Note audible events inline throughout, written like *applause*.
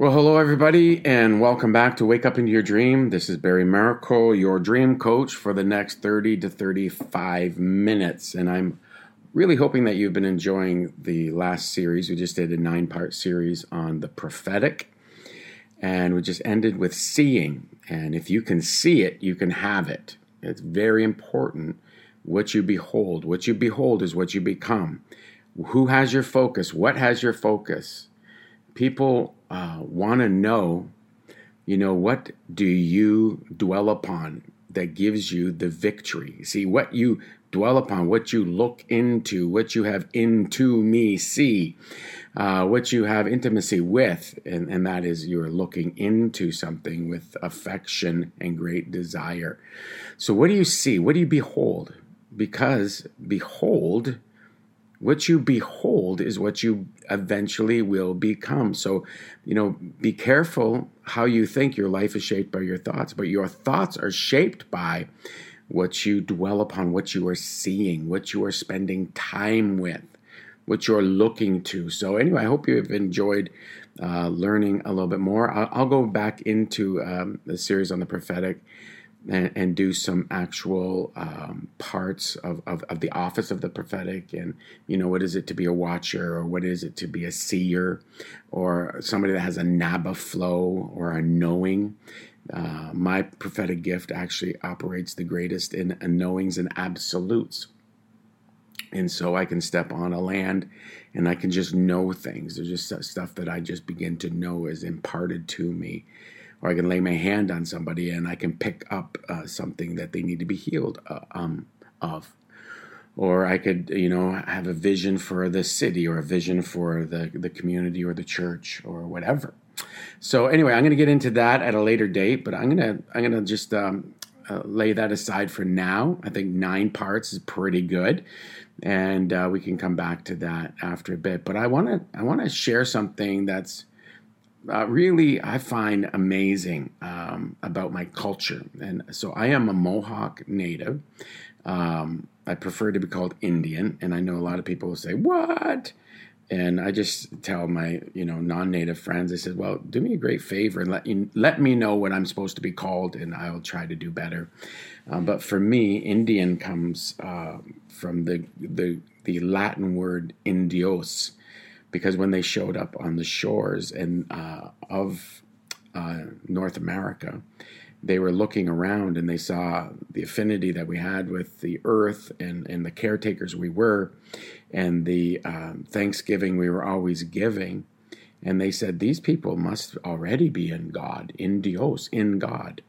Well, hello, everybody, and welcome back to Wake Up Into Your Dream. This is Barry Maracle, your dream coach for the next 30 to 35 minutes. And I'm really hoping that you've been enjoying the last series. We just did a nine part series on the prophetic, and we just ended with seeing. And if you can see it, you can have it. It's very important what you behold. What you behold is what you become. Who has your focus? What has your focus? People uh, want to know, you know, what do you dwell upon that gives you the victory? See, what you dwell upon, what you look into, what you have into me see, uh, what you have intimacy with, and, and that is you're looking into something with affection and great desire. So, what do you see? What do you behold? Because behold, what you behold is what you eventually will become. So, you know, be careful how you think. Your life is shaped by your thoughts, but your thoughts are shaped by what you dwell upon, what you are seeing, what you are spending time with, what you're looking to. So, anyway, I hope you've enjoyed uh, learning a little bit more. I'll, I'll go back into um, the series on the prophetic and, and do some actual um, parts of, of, of, the office of the prophetic. And you know what is it to be a watcher or what is it to be a seer or somebody that has a naba flow or a knowing? Uh, my prophetic gift actually operates the greatest in knowings and absolutes. And so i can step on a land and i can just know things. There's just stuff that i just begin to know is imparted to me or I can lay my hand on somebody and I can pick up uh, something that they need to be healed uh, um, of. Or I could, you know, have a vision for the city or a vision for the, the community or the church or whatever. So anyway, I'm going to get into that at a later date, but I'm going to I'm going to just um, uh, lay that aside for now. I think nine parts is pretty good, and uh, we can come back to that after a bit. But I want to I want to share something that's uh, really I find amazing um, about my culture. And so I am a Mohawk native. Um, I prefer to be called Indian, and I know a lot of people will say, "What?" And I just tell my you know non-native friends, I said, "Well, do me a great favor and let you let me know what I'm supposed to be called, and I'll try to do better." Um, but for me, Indian comes uh, from the the the Latin word indios, because when they showed up on the shores and uh, of uh, North America, they were looking around and they saw the affinity that we had with the earth and, and the caretakers we were, and the um, thanksgiving we were always giving. And they said, These people must already be in God, in Dios, in God.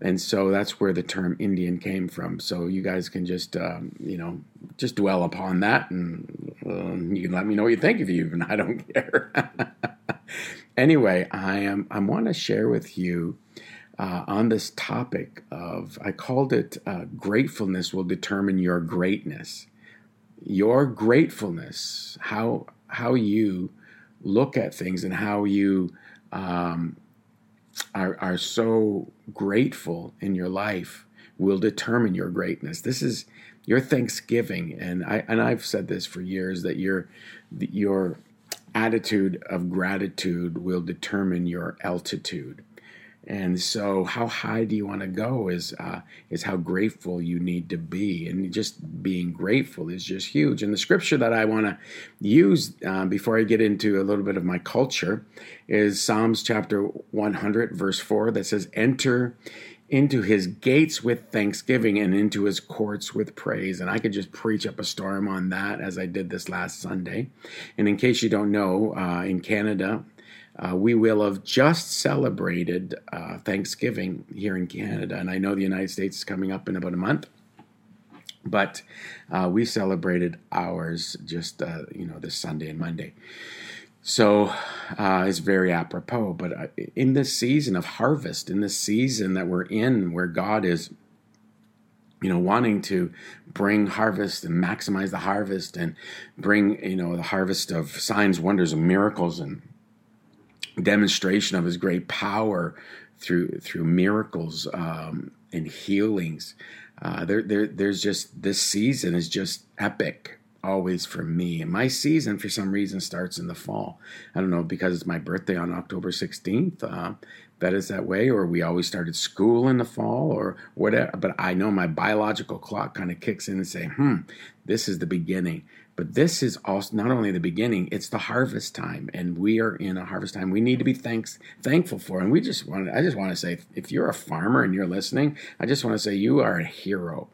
And so that's where the term Indian came from. So you guys can just, um, you know, just dwell upon that and uh, you can let me know what you think of you, *laughs* even I don't care. *laughs* anyway, I am, I want to share with you uh, on this topic of, I called it uh, gratefulness will determine your greatness. Your gratefulness, how, how you look at things and how you, um, are, are so grateful in your life will determine your greatness. This is your Thanksgiving, and I and I've said this for years that your your attitude of gratitude will determine your altitude. And so, how high do you want to go is uh, is how grateful you need to be, and just being grateful is just huge. And the scripture that I want to use uh, before I get into a little bit of my culture is Psalms chapter 100, verse four, that says, "Enter." into his gates with thanksgiving and into his courts with praise. And I could just preach up a storm on that as I did this last Sunday. And in case you don't know, uh, in Canada, uh, we will have just celebrated uh, Thanksgiving here in Canada, and I know the United States is coming up in about a month. But uh, we celebrated ours just uh, you know this Sunday and Monday, so uh, it's very apropos. But uh, in this season of harvest, in this season that we're in, where God is you know, wanting to bring harvest and maximize the harvest and bring, you know, the harvest of signs, wonders, and miracles and demonstration of his great power through through miracles um, and healings. Uh, there, there, there's just this season is just epic always for me. And my season, for some reason, starts in the fall. I don't know because it's my birthday on October 16th. Uh, that is that way, or we always started school in the fall, or whatever. But I know my biological clock kind of kicks in and say, "Hmm, this is the beginning." But this is also not only the beginning; it's the harvest time, and we are in a harvest time. We need to be thanks thankful for, and we just want. I just want to say, if you're a farmer and you're listening, I just want to say you are a hero,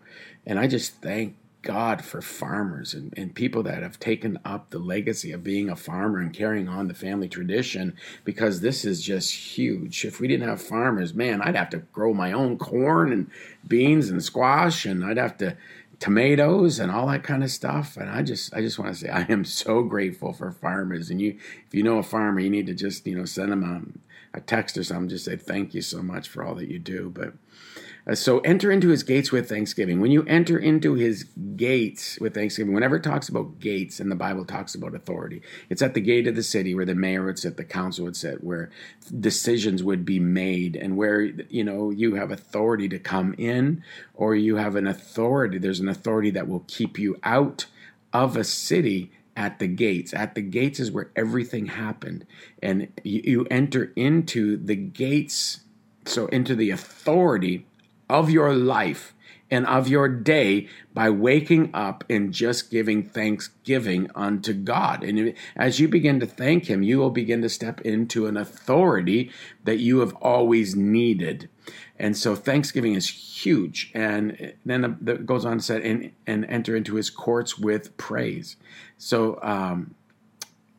and I just thank God for farmers and, and people that have taken up the legacy of being a farmer and carrying on the family tradition because this is just huge. If we didn't have farmers, man, I'd have to grow my own corn and beans and squash and I'd have to tomatoes and all that kind of stuff. And i just i just want to say i am so grateful for farmers. And you if you know a farmer you need to just you know send them a, a text or something just say thank you so much for all that you do. But uh, so enter into his gates with thanksgiving. When you enter into his gates with thanksgiving, whenever it talks about gates and the Bible talks about authority, it's at the gate of the city where the mayor would sit, the council would sit, where decisions would be made, and where you know you have authority to come in, or you have an authority. There's an authority that will keep you out of a city at the gates. At the gates is where everything happened, and you, you enter into the gates. So into the authority of your life and of your day by waking up and just giving thanksgiving unto God. And as you begin to thank Him, you will begin to step into an authority that you have always needed. And so Thanksgiving is huge. And then it goes on to say, and, and enter into His courts with praise. So, um,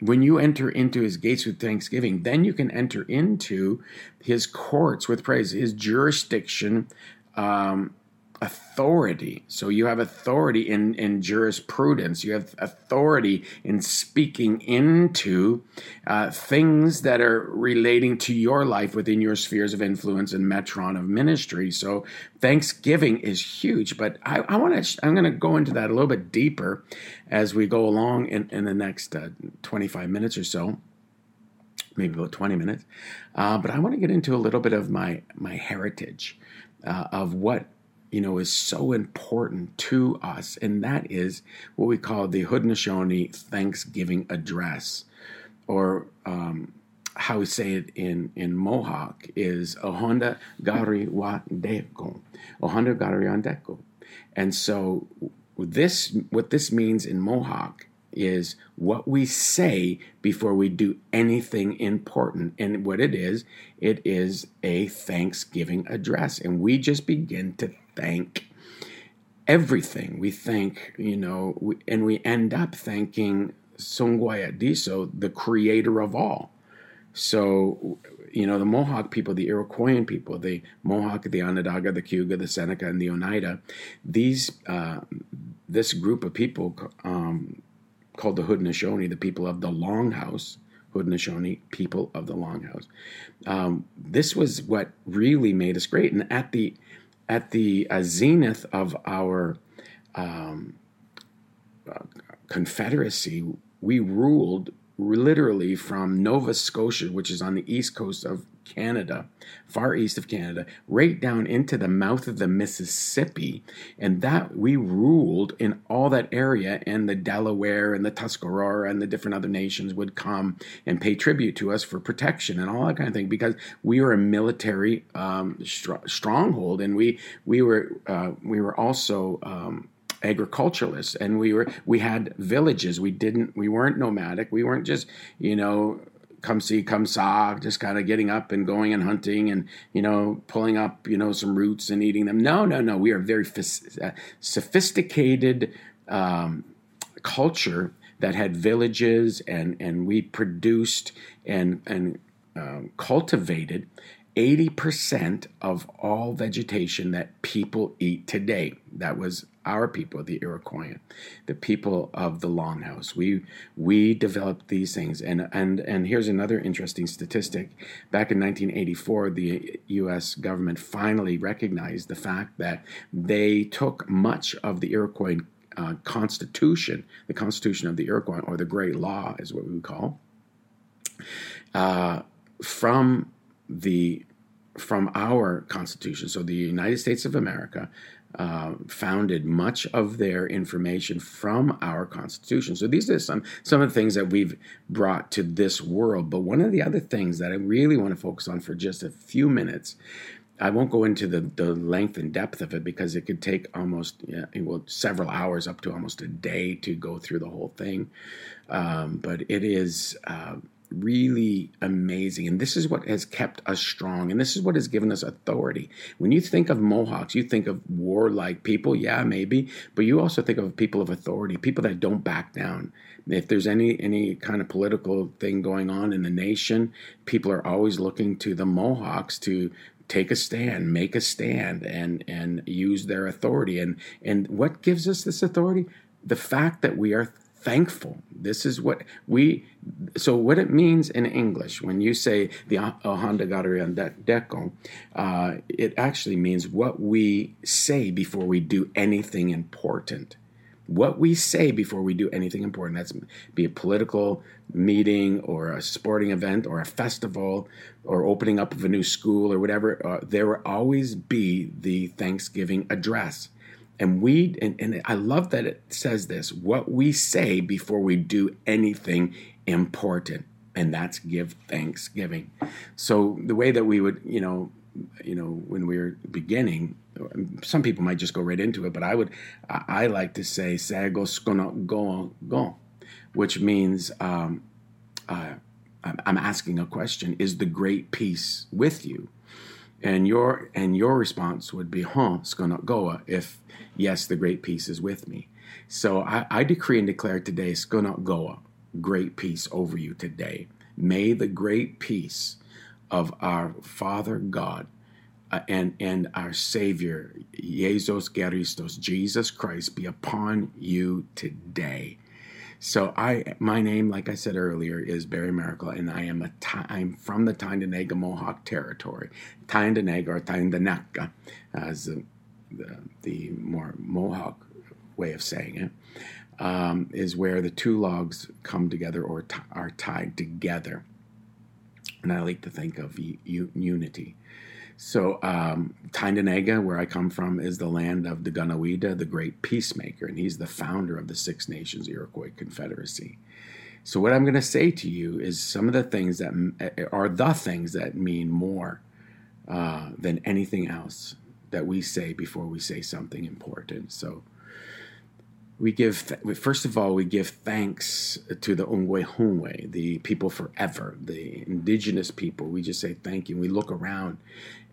when you enter into his gates with thanksgiving, then you can enter into his courts with praise, his jurisdiction um, authority. So you have authority in, in jurisprudence. You have authority in speaking into uh, things that are relating to your life within your spheres of influence and metron of ministry. So Thanksgiving is huge, but I, I want to. I'm going to go into that a little bit deeper as we go along in, in the next uh, 25 minutes or so maybe about 20 minutes. Uh, but I want to get into a little bit of my my heritage uh, of what you know is so important to us, and that is what we call the Haudenosaunee Thanksgiving Address, or um, how we say it in, in Mohawk is Ohonda Gari Wandeko. Ohonda Gari Wandeko. And so this what this means in Mohawk is what we say before we do anything important. And what it is, it is a Thanksgiving address. And we just begin to thank everything. We thank, you know, and we end up thanking Songwaya Diso, the creator of all. So, you know, the Mohawk people, the Iroquoian people, the Mohawk, the Onondaga, the Cayuga, the Seneca, and the Oneida, these, uh, this group of people um, called the Haudenosaunee, the people of the Longhouse. Haudenosaunee, people of the Longhouse. Um, this was what really made us great. And at the at the uh, zenith of our um, uh, Confederacy, we ruled literally from Nova Scotia, which is on the east coast of Canada, far east of Canada, right down into the mouth of the Mississippi. And that we ruled in all that area, and the Delaware and the Tuscarora and the different other nations would come and pay tribute to us for protection and all that kind of thing because we were a military um, str- stronghold, and we we were uh, we were also um, agriculturalists and we were we had villages we didn't we weren't nomadic we weren't just you know come see, come saw, just kind of getting up and going and hunting and, you know, pulling up, you know, some roots and eating them. No, no, no. We are very uh, sophisticated um, culture that had villages and, and we produced and, and um, cultivated 80% of all vegetation that people eat today. That was our people, the Iroquois, the people of the Longhouse. We we developed these things, and and and here's another interesting statistic. Back in 1984, the U.S. government finally recognized the fact that they took much of the Iroquois uh, Constitution, the Constitution of the Iroquois, or the Great Law, is what we would call, uh, from the from our Constitution. So the United States of America uh, founded much of their information from our Constitution. So these are some some of the things that we've brought to this world. But one of the other things that I really want to focus on for just a few minutes. I won't go into the, the length and depth of it because it could take almost well several hours up to almost a day to go through the whole thing. Um, but it is uh, really amazing. And this is what has kept us strong. And this is what has given us authority. When you think of Mohawks, you think of warlike people, yeah, maybe, but you also think of people of authority, people that don't back down. If there's any any kind of political thing going on in the nation, people are always looking to the Mohawks to take a stand, make a stand, and and use their authority. And and what gives us this authority? The fact that we are thankful. This is what we, so what it means in English when you say the Ohanda Garian Deko, uh, it actually means what we say before we do anything important. What we say before we do anything important. That's be a political meeting or a sporting event or a festival or opening up of a new school or whatever. Uh, there will always be the Thanksgiving address and we and, and i love that it says this what we say before we do anything important. And that's give thanksgiving. So the way that we would you know you know when we are beginning some people might just go right into it but i would i, I like to say sago skono go go which means um, uh, i'm asking a question is the great peace with you and your and your response would be huh skono goa if Yes, the great peace is with me. So I, I decree and declare today, Skona Goa, great peace over you today. May the great peace of our Father God uh, and, and our Savior, Jesus Christos, Jesus Christ, be upon you today. So I, my name, like I said earlier, is Barry Maracle, and I am a I'm from the Tyendinaga Mohawk territory, Tyendinaga or Tyendinaga, as the, the more Mohawk way of saying it, um, is where the two logs come together or t- are tied together. And I like to think of u- unity. So, um, Tyendinaga, where I come from, is the land of the Gunawida, the great peacemaker, and he's the founder of the Six Nations Iroquois Confederacy. So, what I'm going to say to you is some of the things that are the things that mean more uh, than anything else that we say before we say something important. So we give, first of all, we give thanks to the Ungwe the people forever, the indigenous people. We just say thank you. We look around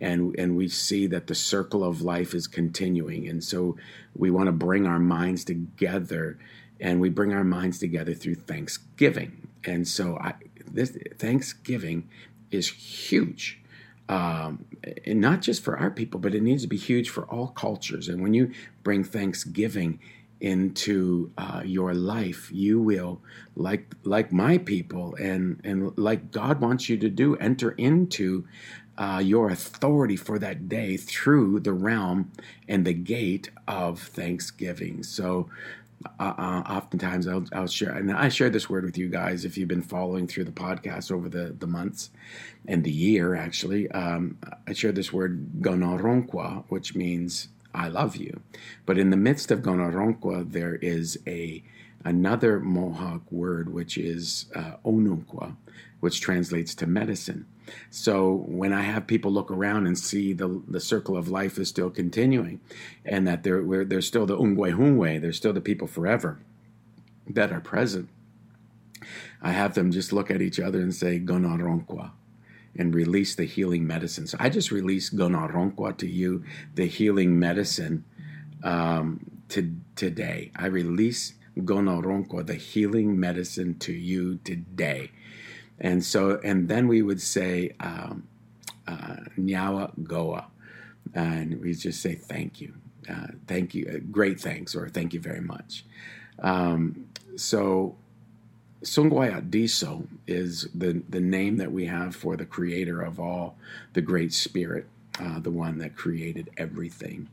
and, and we see that the circle of life is continuing. And so we want to bring our minds together and we bring our minds together through Thanksgiving. And so I, this Thanksgiving is huge um, and not just for our people, but it needs to be huge for all cultures. And when you bring Thanksgiving into uh, your life, you will, like like my people, and and like God wants you to do, enter into uh, your authority for that day through the realm and the gate of Thanksgiving. So uh, uh, oftentimes I'll, I'll, share, and I share this word with you guys if you've been following through the podcast over the, the months and the year, actually. Um, I share this word gonoronqua, which means I love you. But in the midst of gonoronqua, there is a another Mohawk word, which is uh, onunqua, which translates to medicine. So when I have people look around and see the the circle of life is still continuing, and that they're there's still the ungwe hungwe, there's still the people forever that are present. I have them just look at each other and say gonaronkwa and release the healing medicine. So I just release gonaronkwa to you, the healing medicine um, to, today. I release gonaronkwa, the healing medicine to you today. And so, and then we would say, um, uh, Nyawa Goa. And we just say thank you. Uh, thank you. Uh, great thanks, or thank you very much. Um, so, Sungwaya Diso is the, the name that we have for the creator of all, the Great Spirit, uh, the one that created everything.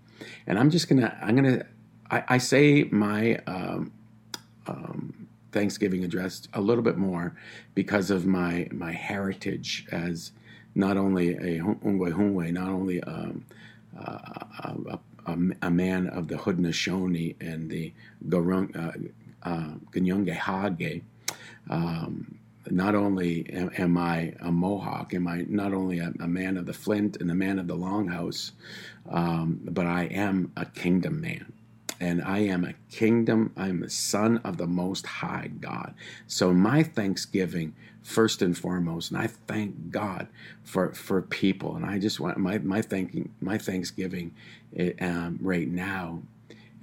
And I'm just gonna, I'm gonna, I, say my um, um, Thanksgiving address a little bit more because of my my heritage as not only a Ungwe Hunwe, not only um, uh, a, a, a, man of the Haudenosaunee and the Garung, uh, uh, Ganyonge Hage. Um, not only am, am, I a Mohawk, am I not only a, a, man of the Flint and a man of the Longhouse, um, but I am a kingdom man and I am a kingdom, I'm a son of the Most High God. So, my thanksgiving, first and foremost, and I thank God for, for people, and I just want my, my thanking, my thanksgiving eh, um, right now.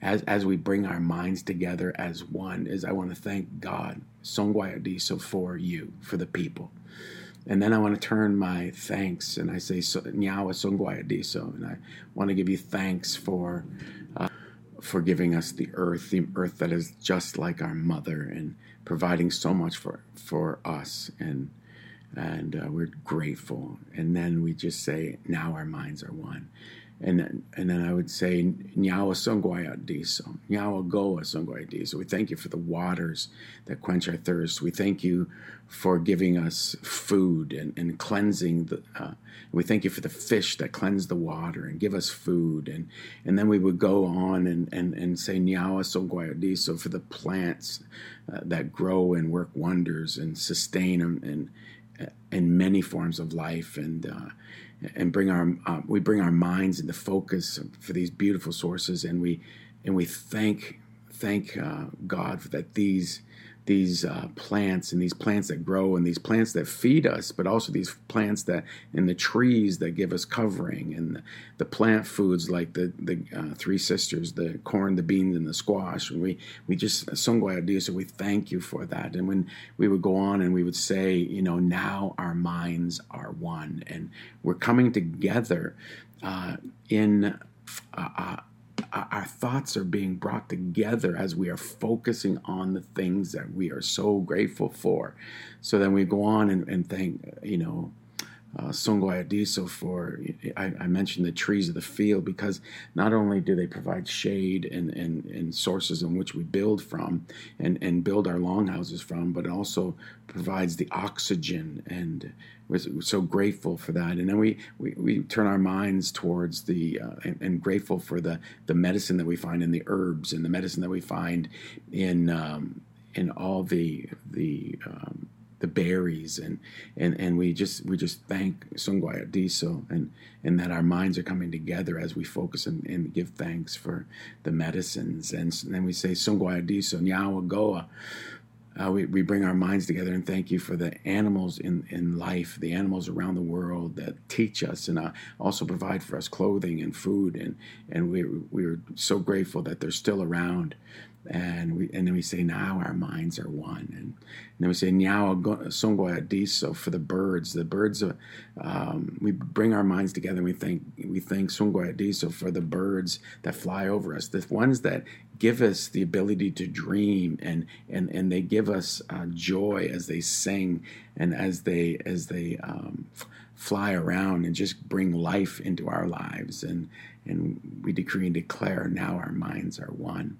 As, as we bring our minds together as one, is I want to thank God, Songwayadiso, for you, for the people. And then I want to turn my thanks and I say, Nyawa Songwayadiso, and I want to give you thanks for for giving us the earth, the earth that is just like our mother, and providing so much for for us, and and uh, we're grateful. And then we just say, now our minds are one and then, and then I would say, Nyawa Songwaya Diso, Nyawa Goa Songwaya Diso. We thank you for the waters that quench our thirst. We thank you for giving us food and, and cleansing the. Uh, we thank you for the fish that cleanse the water and give us food. And, and then we would go on and, and, and say, Nyawa Songwaya Diso for the plants uh, that grow and work wonders and sustain them in, in many forms of life. And, uh, and bring our uh, we bring our minds into focus for these beautiful sources, and we and we thank thank uh, God that these these uh, plants and these plants that grow and these plants that feed us, but also these plants that and the trees that give us covering and the, the plant foods like the the uh, three sisters, the corn, the beans, and the squash. And we we just Songwai idea, so we thank you for that. And when we would go on and we would say, you know, now our minds are one, and we're coming together uh, in. Our thoughts are being brought together as we are focusing on the things that we are so grateful for. So then we go on and, and thank, you know, uh, Songo for, I, I, mentioned the trees of the field because not only do they provide shade and, and, and sources in which we build from and, and build our longhouses from, but it also provides the oxygen and we're so grateful for that. And then we, we, we turn our minds towards the, uh, and, and, grateful for the, the medicine that we find in the herbs and the medicine that we find in, um, in all the, the, um, the berries. And and and we just we just thank Sungwaya Diso and and that our minds are coming together as we focus and, and give thanks for the medicines. And, and then we say Sungwaya Diso Nyawa Goa uh, we, we bring our minds together and thank you for the animals in, in life, the animals around the world that teach us and uh, also provide for us clothing and food. And, and we, we're so grateful that they're still around and we and then we say now our minds are one. And, and then we say now diso for the birds. The birds um, we bring our minds together and we think we thank diso for the birds that fly over us the ones that give us the ability to dream and and and they give us uh, joy as they sing and as they as they um, fly around and just bring life into our lives. And and we decree and declare now our minds are one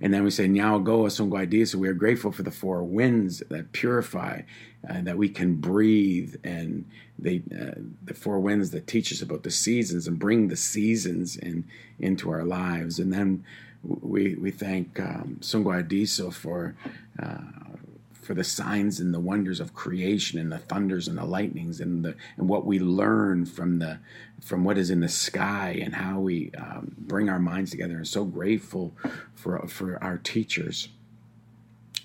and then we say, Nyawagoa Sungwaidi. So we are grateful for the four winds that purify, uh, that we can breathe, and they, uh, the four winds that teach us about the seasons and bring the seasons in into our lives. And then we we thank um, Sungwaidi for uh, for the signs and the wonders of creation and the thunders and the lightnings and the and what we learn from the from what is in the sky and how we um, bring our minds together and so grateful for for our teachers.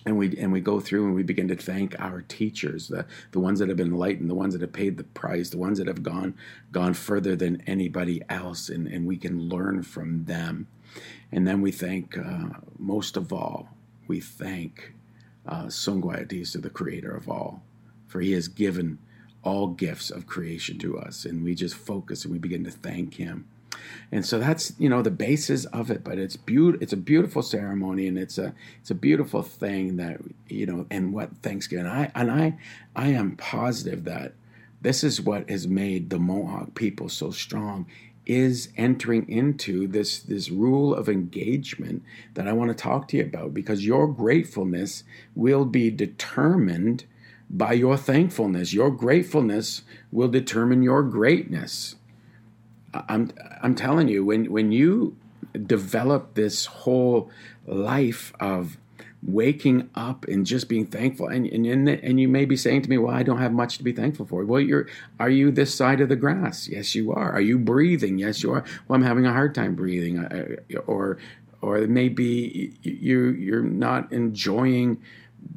And we and we go through and we begin to thank our teachers the the ones that have been enlightened the ones that have paid the price the ones that have gone gone further than anybody else and and we can learn from them. And then we thank uh, most of all we thank uh, Songwayatisa, the creator of all, for he has given all gifts of creation to us. And we just focus and we begin to thank Him. And so that's you know the basis of it, but it's beautiful. It's a beautiful ceremony, and it's a it's a beautiful thing that you know. And what Thanksgiving, I and I I am positive that this is what has made the Mohawk people so strong is entering into this this rule of engagement that I want to talk to you about because your gratefulness will be determined by your thankfulness. Your gratefulness will determine your greatness. I'm I'm telling you when when you develop this whole life of waking up and just being thankful and and and you may be saying to me well I don't have much to be thankful for well you're are you this side of the grass yes you are are you breathing yes you are well I'm having a hard time breathing uh, or or maybe you you're not enjoying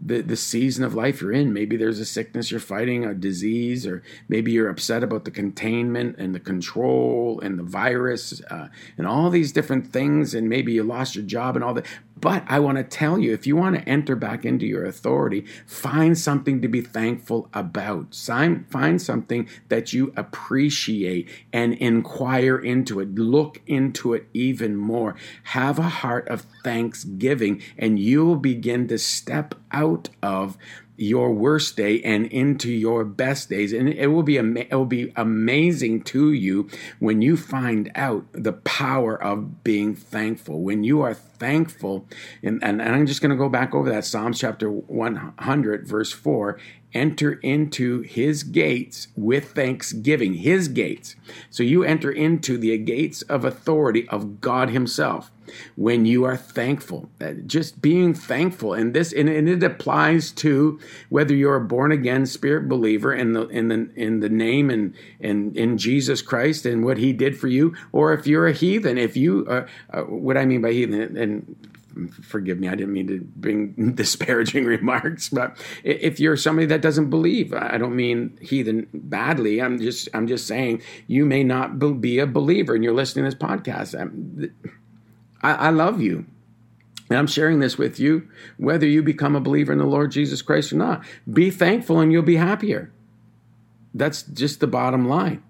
the, the season of life you're in. Maybe there's a sickness you're fighting, a disease, or maybe you're upset about the containment and the control and the virus uh, and all these different things. And maybe you lost your job and all that. But I want to tell you if you want to enter back into your authority, find something to be thankful about. Find something that you appreciate and inquire into it. Look into it even more. Have a heart of thanksgiving, and you will begin to step out of your worst day and into your best days. And it will be it will be amazing to you when you find out the power of being thankful. When you are thankful and, and, and i'm just going to go back over that psalms chapter 100 verse 4 enter into his gates with thanksgiving his gates. So you enter into the gates of authority of god himself when you are thankful. Just being thankful. And this and, it applies to whether you're a born again spirit believer in the in the in the name and and in Jesus Christ and what he did for you, or if you're a heathen, if you uh, what I mean by heathen and forgive me, I didn't mean to bring *laughs* disparaging *laughs* remarks, but if you're somebody that doesn't believe, I don't mean heathen badly. I'm just I'm just saying you may not be a believer and you're listening to this podcast. I'm, I, I love you. And I'm sharing this with you, whether you become a believer in the Lord Jesus Christ or not. Be thankful and you'll be happier. That's just the bottom line.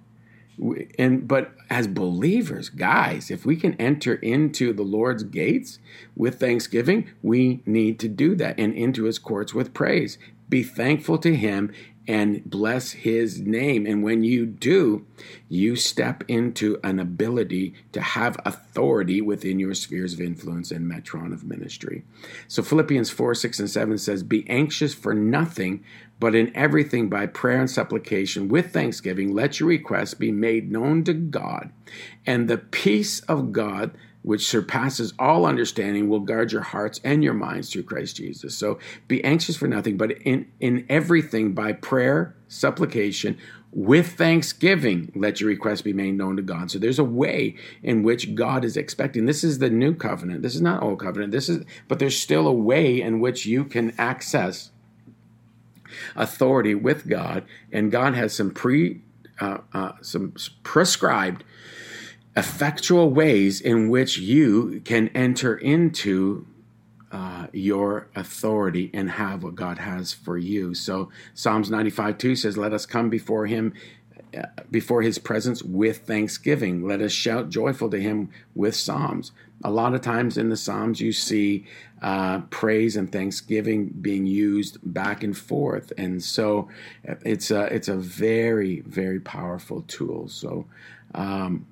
And but as believers, guys, if we can enter into the Lord's gates with thanksgiving, we need to do that and into his courts with praise. Be thankful to him and bless his name. And when you do, you step into an ability to have authority within your spheres of influence and metron of ministry. So Philippians 4, 6, and 7 says, Be anxious for nothing, but in everything by prayer and supplication with thanksgiving, let your requests be made known to God. And the peace of God which surpasses all understanding, will guard your hearts and your minds through Christ Jesus. So be anxious for nothing, but in, in everything by prayer, supplication, with thanksgiving, let your requests be made known to God. So there's a way in which God is expecting. This is the new covenant. This is not old covenant. This is, but there's still a way in which you can access authority with God, and God has some pre, uh, uh, some prescribed effectual ways in which you can enter into uh, your authority and have what God has for you. So Psalms 95 2 says, Let us come before him. Uh, before his presence with thanksgiving. Let us shout joyful to him with psalms. A lot of times in the psalms, you see uh, praise and thanksgiving being used back and forth, and so uh, it's a it's a very very powerful tool. So um,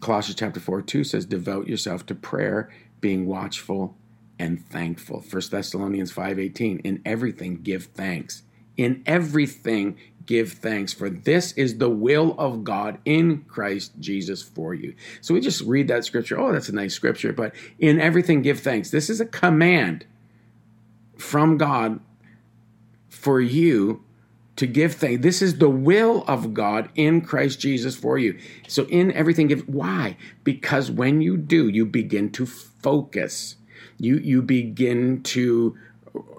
Colossians chapter 4 2 says, Devote yourself to prayer, being watchful and thankful. 1 Thessalonians 5:18 In everything give thanks. In everything give thanks for this is the will of God in Christ Jesus for you. So we just read that scripture. Oh, that's a nice scripture, but in everything give thanks. This is a command from God for you to give thanks. This is the will of God in Christ Jesus for you. So in everything give why? Because when you do, you begin to focus. You you begin to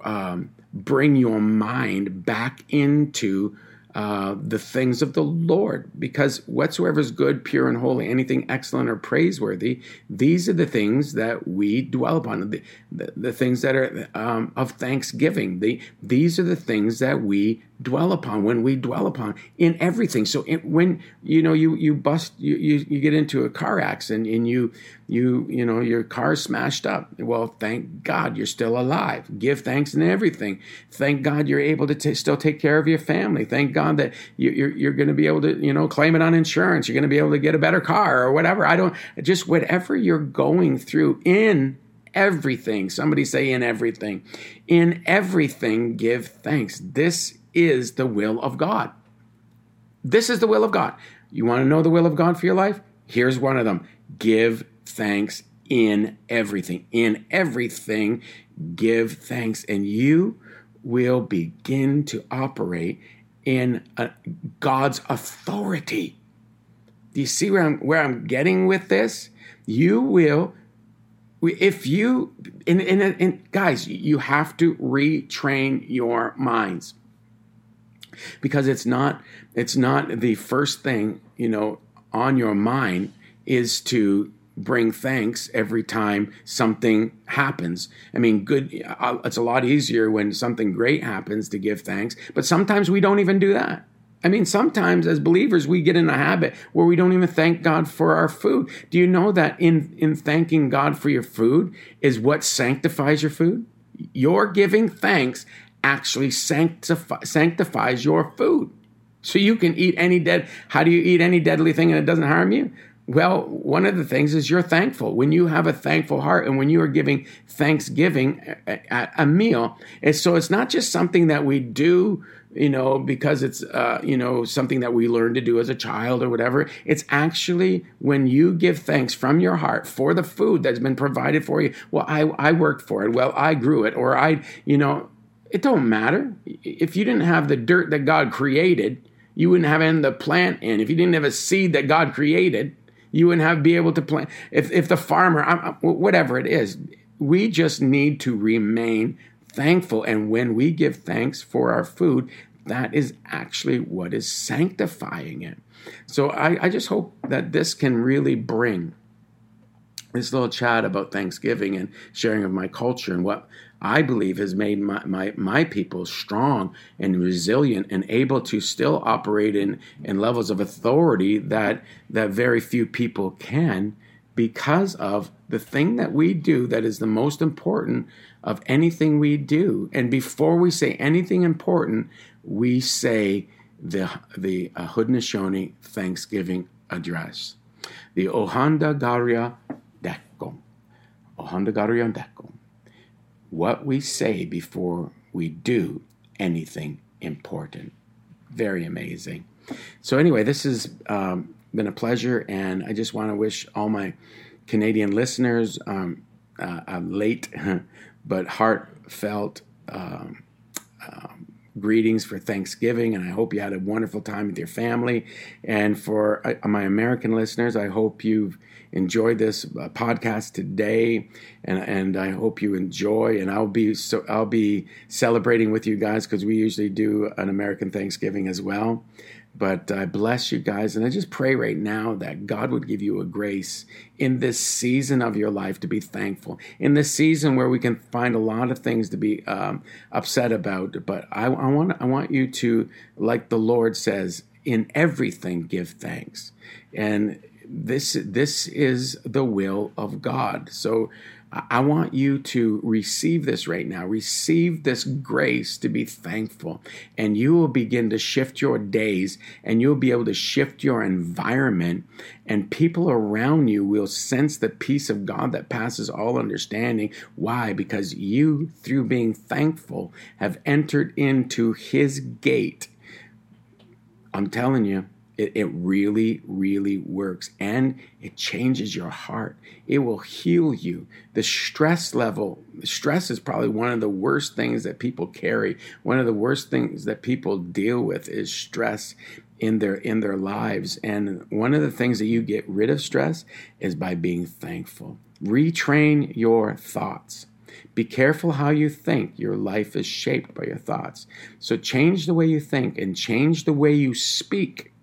um, bring your mind back into uh, the things of the Lord, because whatsoever is good, pure, and holy, anything excellent or praiseworthy, these are the things that we dwell upon, the, the, the things that are um, of thanksgiving. The, these are the things that we dwell upon when we dwell upon in everything. So it, when you know you you bust you, you you get into a car accident and you you you know your car's smashed up. Well thank god you're still alive. Give thanks in everything. Thank god you're able to t- still take care of your family. Thank god that you, you're you're going to be able to you know claim it on insurance. You're going to be able to get a better car or whatever. I don't just whatever you're going through in everything somebody say in everything. In everything give thanks. This is the will of God. This is the will of God. You want to know the will of God for your life? Here's one of them give thanks in everything. In everything, give thanks, and you will begin to operate in a, God's authority. Do you see where I'm where I'm getting with this? You will, if you, guys, you have to retrain your minds because it's not it's not the first thing you know on your mind is to bring thanks every time something happens. I mean, good, uh, it's a lot easier when something great happens to give thanks, but sometimes we don't even do that. I mean, sometimes as believers, we get in a habit where we don't even thank God for our food. Do you know that in, in thanking God for your food is what sanctifies your food? Your giving thanks actually sanctifies your food. So you can eat any dead. How do you eat any deadly thing and it doesn't harm you? Well, one of the things is you're thankful. When you have a thankful heart and when you are giving thanksgiving at a meal, it's, so it's not just something that we do, you know, because it's, uh, you know, something that we learn to do as a child or whatever. It's actually when you give thanks from your heart for the food that's been provided for you. Well, I, I worked for it. Well, I grew it. Or I, you know, it don't matter. If you didn't have the dirt that God created, you wouldn't have any the plant in. If you didn't have a seed that God created, you wouldn't have be able to plant. If if the farmer, whatever it is, we just need to remain thankful. And when we give thanks for our food, that is actually what is sanctifying it. So I, I just hope that this can really bring this little chat about Thanksgiving and sharing of my culture and what I believe has made my, my, my people strong and resilient and able to still operate in, in levels of authority that, that very few people can because of the thing that we do that is the most important of anything we do. And before we say anything important, we say the, the uh, Haudenosaunee Thanksgiving address. The Ohanda Garia Dekom. Ohanda Garia Dekom what we say before we do anything important. Very amazing. So, anyway, this has um, been a pleasure, and I just want to wish all my Canadian listeners um, uh, a late *laughs* but heartfelt um, um, greetings for Thanksgiving, and I hope you had a wonderful time with your family. And for uh, my American listeners, I hope you've enjoyed this uh, podcast today, and and I hope you enjoy. And I'll be so I'll be celebrating with you guys because we usually do an American Thanksgiving as well. But I bless you guys, and I just pray right now that God would give you a grace in this season of your life to be thankful. In this season where we can find a lot of things to be um, upset about, but I, I want I want you to, like the Lord says, in everything give thanks. And this this is the will of God. So I want you to receive this right now. Receive this grace to be thankful, and you will begin to shift your days and you'll be able to shift your environment, and people around you will sense the peace of God that passes all understanding. Why? Because you, through being thankful, have entered into His gate. I'm telling you, it, it really, really works and it changes your heart. It will heal you. The stress level, stress is probably one of the worst things that people carry. One of the worst things that people deal with is stress in their in their lives. And one of the things that you get rid of stress is by being thankful. Retrain your thoughts. Be careful how you think. Your life is shaped by your thoughts. So change the way you think and change the way you speak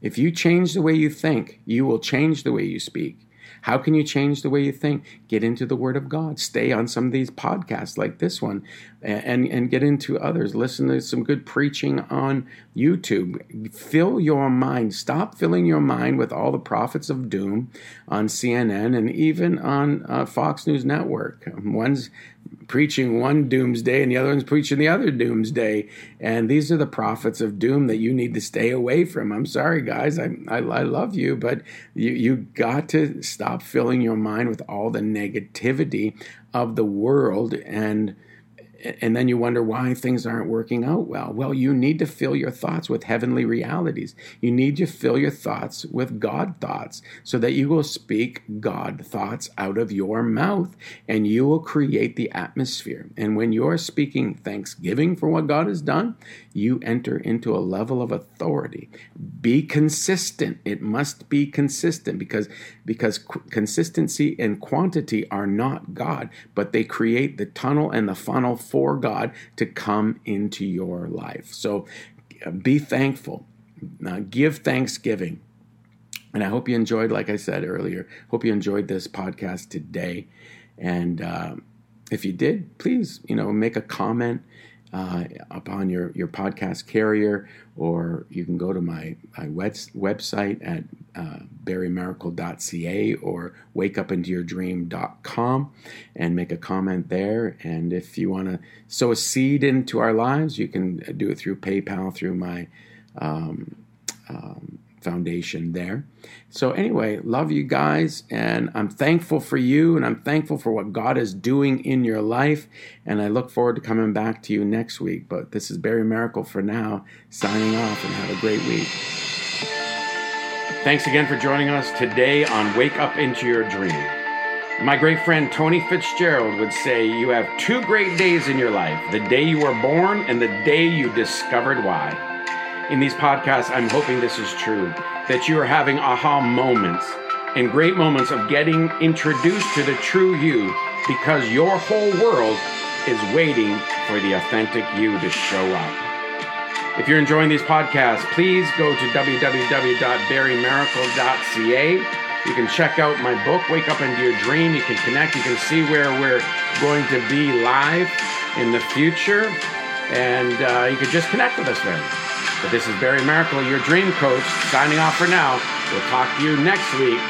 if you change the way you think, you will change the way you speak. How can you change the way you think? Get into the Word of God. Stay on some of these podcasts like this one and, and get into others. Listen to some good preaching on YouTube. Fill your mind. Stop filling your mind with all the prophets of doom on CNN and even on uh, Fox News Network. One's preaching one doomsday and the other one's preaching the other doomsday. And these are the prophets of doom that you need to stay away from. I'm sorry, guys. I, I, I love you, but you, you got to stop filling your mind with all the negativity of the world and and then you wonder why things aren't working out well. Well, you need to fill your thoughts with heavenly realities. You need to fill your thoughts with God thoughts so that you will speak God thoughts out of your mouth and you will create the atmosphere. And when you're speaking thanksgiving for what God has done, you enter into a level of authority. Be consistent. It must be consistent because because consistency and quantity are not God, but they create the tunnel and the funnel for God to come into your life. So uh, be thankful. Uh, give thanksgiving. And I hope you enjoyed, like I said earlier, hope you enjoyed this podcast today. And uh, if you did, please, you know, make a comment uh, upon your, your podcast carrier, or you can go to my, my web, website at uh, barrymaracle.ca or wakeupintoyourdream.com and make a comment there. And if you want to sow a seed into our lives, you can do it through PayPal through my um, um, foundation there. So, anyway, love you guys, and I'm thankful for you, and I'm thankful for what God is doing in your life. And I look forward to coming back to you next week. But this is Barry Maracle for now, signing off, and have a great week. Thanks again for joining us today on Wake Up Into Your Dream. My great friend Tony Fitzgerald would say, You have two great days in your life the day you were born and the day you discovered why in these podcasts, I'm hoping this is true, that you are having aha moments and great moments of getting introduced to the true you because your whole world is waiting for the authentic you to show up. If you're enjoying these podcasts, please go to www.barrymaracle.ca. You can check out my book, Wake Up Into Your Dream. You can connect. You can see where we're going to be live in the future. And uh, you can just connect with us there. But this is Barry Maracle, your dream coach, signing off for now. We'll talk to you next week